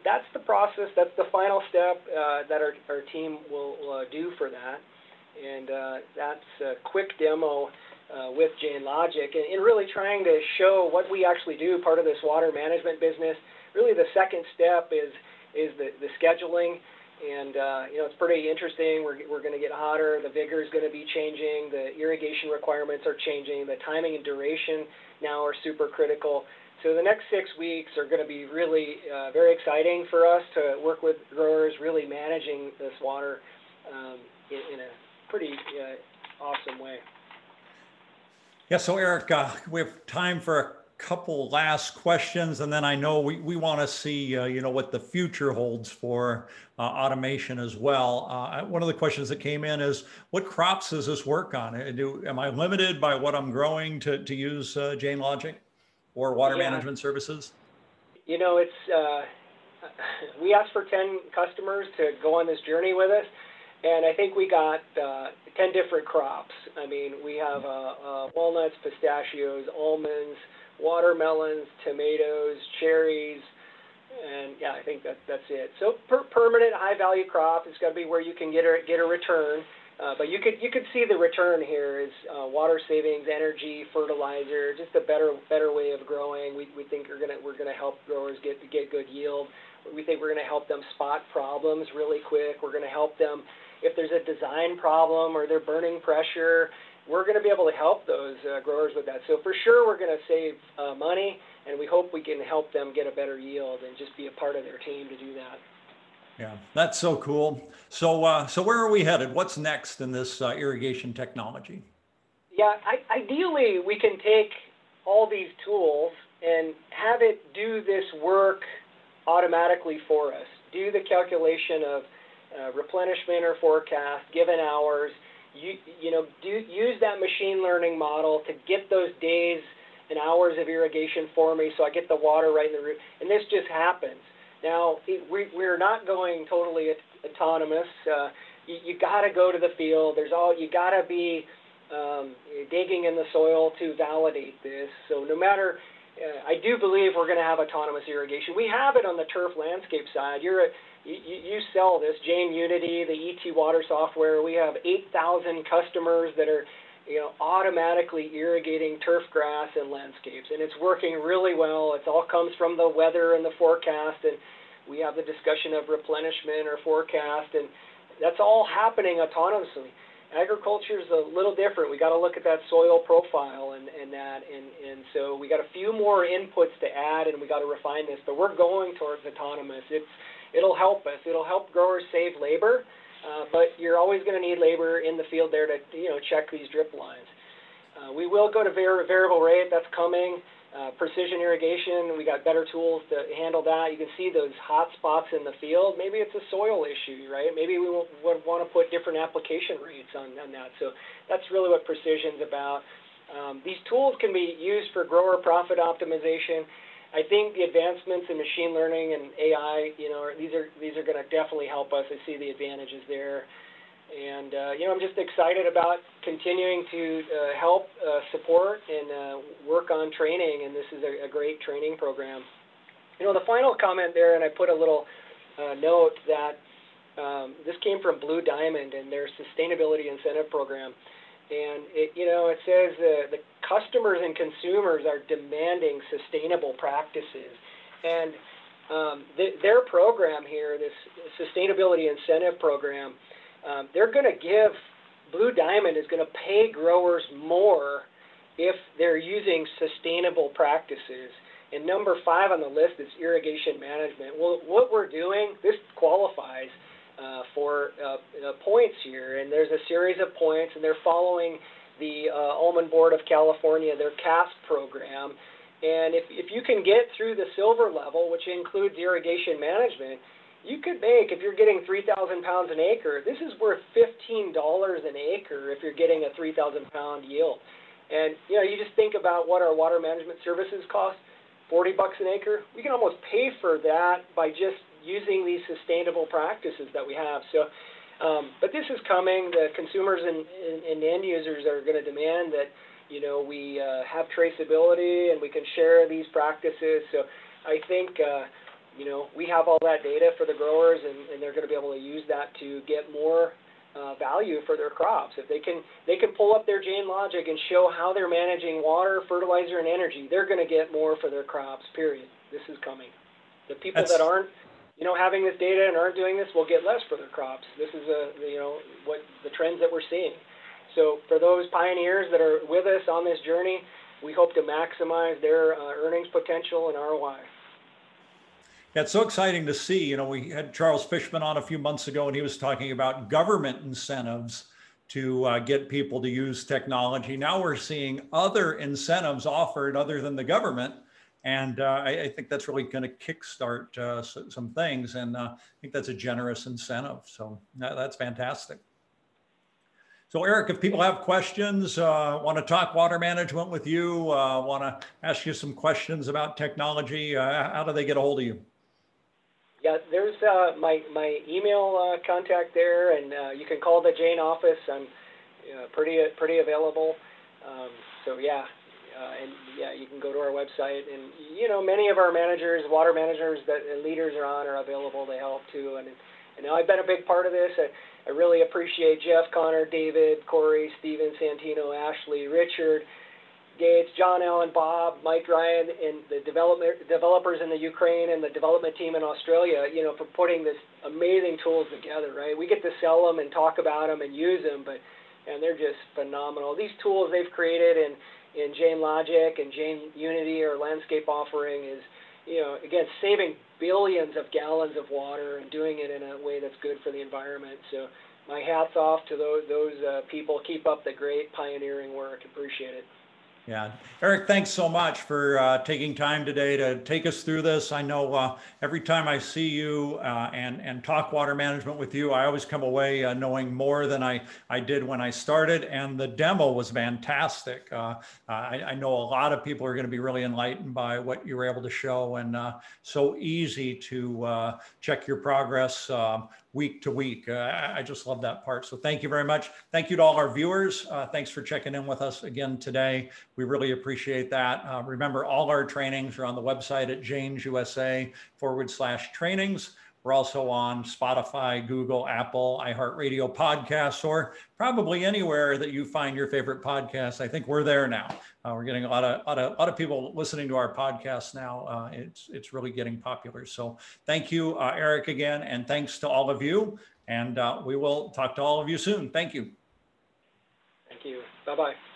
that's the process. That's the final step uh, that our, our team will uh, do for that. And uh, that's a quick demo uh, with JainLogic and, and really trying to show what we actually do, part of this water management business. Really the second step is, is the, the scheduling and uh, you know it's pretty interesting. We're we're going to get hotter. The vigor is going to be changing. The irrigation requirements are changing. The timing and duration now are super critical. So the next six weeks are going to be really uh, very exciting for us to work with growers, really managing this water um, in, in, a pretty uh, awesome way. Yeah. So Eric, uh, we have time for a couple last questions, and then I know we, we want to see, uh, you know, what the future holds for uh, automation as well. Uh, one of the questions that came in is, what crops does this work on? Uh, do, am I limited by what I'm growing to, to use uh, JainLogic or water yeah. management services? You know, it's, uh, we asked for 10 customers to go on this journey with us. And I think we got uh, 10 different crops. I mean, we have uh, uh, walnuts, pistachios, almonds, watermelons, tomatoes, cherries, and yeah, I think that that's it. So per permanent high value crop is got to be where you can get a get a return. Uh, but you could you could see the return here is uh, water savings, energy, fertilizer, just a better better way of growing. We, we think we're gonna we're gonna help growers get get good yield. We think we're gonna help them spot problems really quick. We're gonna help them if there's a design problem or they're burning pressure we're going to be able to help those uh, growers with that. So for sure, we're going to save uh, money, and we hope we can help them get a better yield and just be a part of their team to do that. Yeah, that's so cool. So, uh, so where are we headed? What's next in this uh, irrigation technology? Yeah, I, ideally, we can take all these tools and have it do this work automatically for us. Do the calculation of uh, replenishment or forecast, given hours, you, you know, do, use that machine learning model to get those days and hours of irrigation for me so I get the water right in the root. And this just happens. Now, we, we're not going totally autonomous. Uh, you, you got to go to the field. There's all you got to be um, digging in the soil to validate this. So no matter, uh, I do believe we're going to have autonomous irrigation. We have it on the turf landscape side. You're a, you, you sell this Jain Unity, the ET Water software. We have 8,000 customers that are, you know, automatically irrigating turf grass and landscapes, and it's working really well. It all comes from the weather and the forecast, and we have the discussion of replenishment or forecast, and that's all happening autonomously. agriculture is a little different. We got to look at that soil profile and, and that, and, and so we got a few more inputs to add, and we got to refine this. But we're going towards autonomous. It's it'll help us. It'll help growers save labor, uh, but you're always going to need labor in the field there to you know check these drip lines. Uh, we will go to var variable rate. That's coming. Uh, precision irrigation, we got better tools to handle that. You can see those hot spots in the field. Maybe it's a soil issue, right? Maybe we would want to put different application rates on, on that. So that's really what precision's about. Um, these tools can be used for grower profit optimization. I think the advancements in machine learning and AI, you know, these are these are going to definitely help us. I see the advantages there. And, uh, you know, I'm just excited about continuing to uh, help uh, support and uh, work on training, and this is a, a, great training program. You know, the final comment there, and I put a little uh, note that um, this came from Blue Diamond and their sustainability incentive program. And, it, you know, it says uh, the customers and consumers are demanding sustainable practices. And um, th their program here, this sustainability incentive program, um, they're going to give, Blue Diamond is going to pay growers more if they're using sustainable practices. And number five on the list is irrigation management. Well, what we're doing, this qualifies uh, for uh, uh, points here, and there's a series of points, and they're following the uh, Almond Board of California, their CASP program. And if, if you can get through the silver level, which includes irrigation management, you could make, if you're getting 3,000 pounds an acre, this is worth $15 an acre if you're getting a 3,000 pound yield. And, you know, you just think about what our water management services cost, 40 bucks an acre. We can almost pay for that by just using these sustainable practices that we have. So, um, but this is coming. The consumers and, and, and end users are going to demand that, you know, we uh, have traceability and we can share these practices. So I think, uh, you know, we have all that data for the growers, and, and they're going to be able to use that to get more uh, value for their crops. If they can, they can pull up their Jain logic and show how they're managing water, fertilizer, and energy. They're going to get more for their crops. Period. This is coming. The people That's... that aren't, you know, having this data and aren't doing this will get less for their crops. This is a, you know, what the trends that we're seeing. So for those pioneers that are with us on this journey, we hope to maximize their uh, earnings potential and ROI. It's so exciting to see. You know, we had Charles Fishman on a few months ago, and he was talking about government incentives to uh, get people to use technology. Now we're seeing other incentives offered other than the government. And uh, I, I, think that's really going to kickstart uh, some things. And uh, I think that's a generous incentive. So that, that's fantastic. So Eric, if people have questions, uh, want to talk water management with you, uh, want to ask you some questions about technology, how do they get a hold of you? Yeah, there's uh, my my email uh, contact there, and uh, you can call the Jain office. I'm pretty pretty available. Um, so yeah, uh, and yeah, you can go to our website, and you know many of our managers, water managers that leaders are on are available. to help too, and and I've been a big part of this. I, I really appreciate Jeff, Connor, David, Corey, Steven, Santino, Ashley, Richard. Gates, John Allen, Bob, Mike Ryan, and the development developers in the Ukraine and the development team in Australia, you know, for putting this amazing tools together, right? We get to sell them and talk about them and use them, but and they're just phenomenal. These tools they've created in in Jain Logic and Jain Unity or landscape offering is, you know, again saving billions of gallons of water and doing it in a way that's good for the environment. So my hats off to those those uh, people. Keep up the great pioneering work. Appreciate it. Yeah. Eric, thanks so much for uh, taking time today to take us through this. I know uh, every time I see you uh, and, and talk water management with you, I always come away uh, knowing more than I, I did when I started. And the demo was fantastic. Uh, I, I, know a lot of people are going to be really enlightened by what you were able to show and uh, so easy to check your progress um, week to week. Uh, I just love that part. So thank you very much. Thank you to all our viewers. Uh, thanks for checking in with us again today. We really appreciate that. Uh, remember, all our trainings are on the website at Jains USA forward slash trainings. We're also on Spotify, Google, Apple, iHeartRadio podcasts, or probably anywhere that you find your favorite podcasts. I think we're there now. Uh, we're getting a lot of, lot of, lot of people listening to our podcast now. Uh, it's, it's really getting popular. So thank you, uh, Eric, again, and thanks to all of you. And uh, we will talk to all of you soon. Thank you. Thank you. Bye-bye.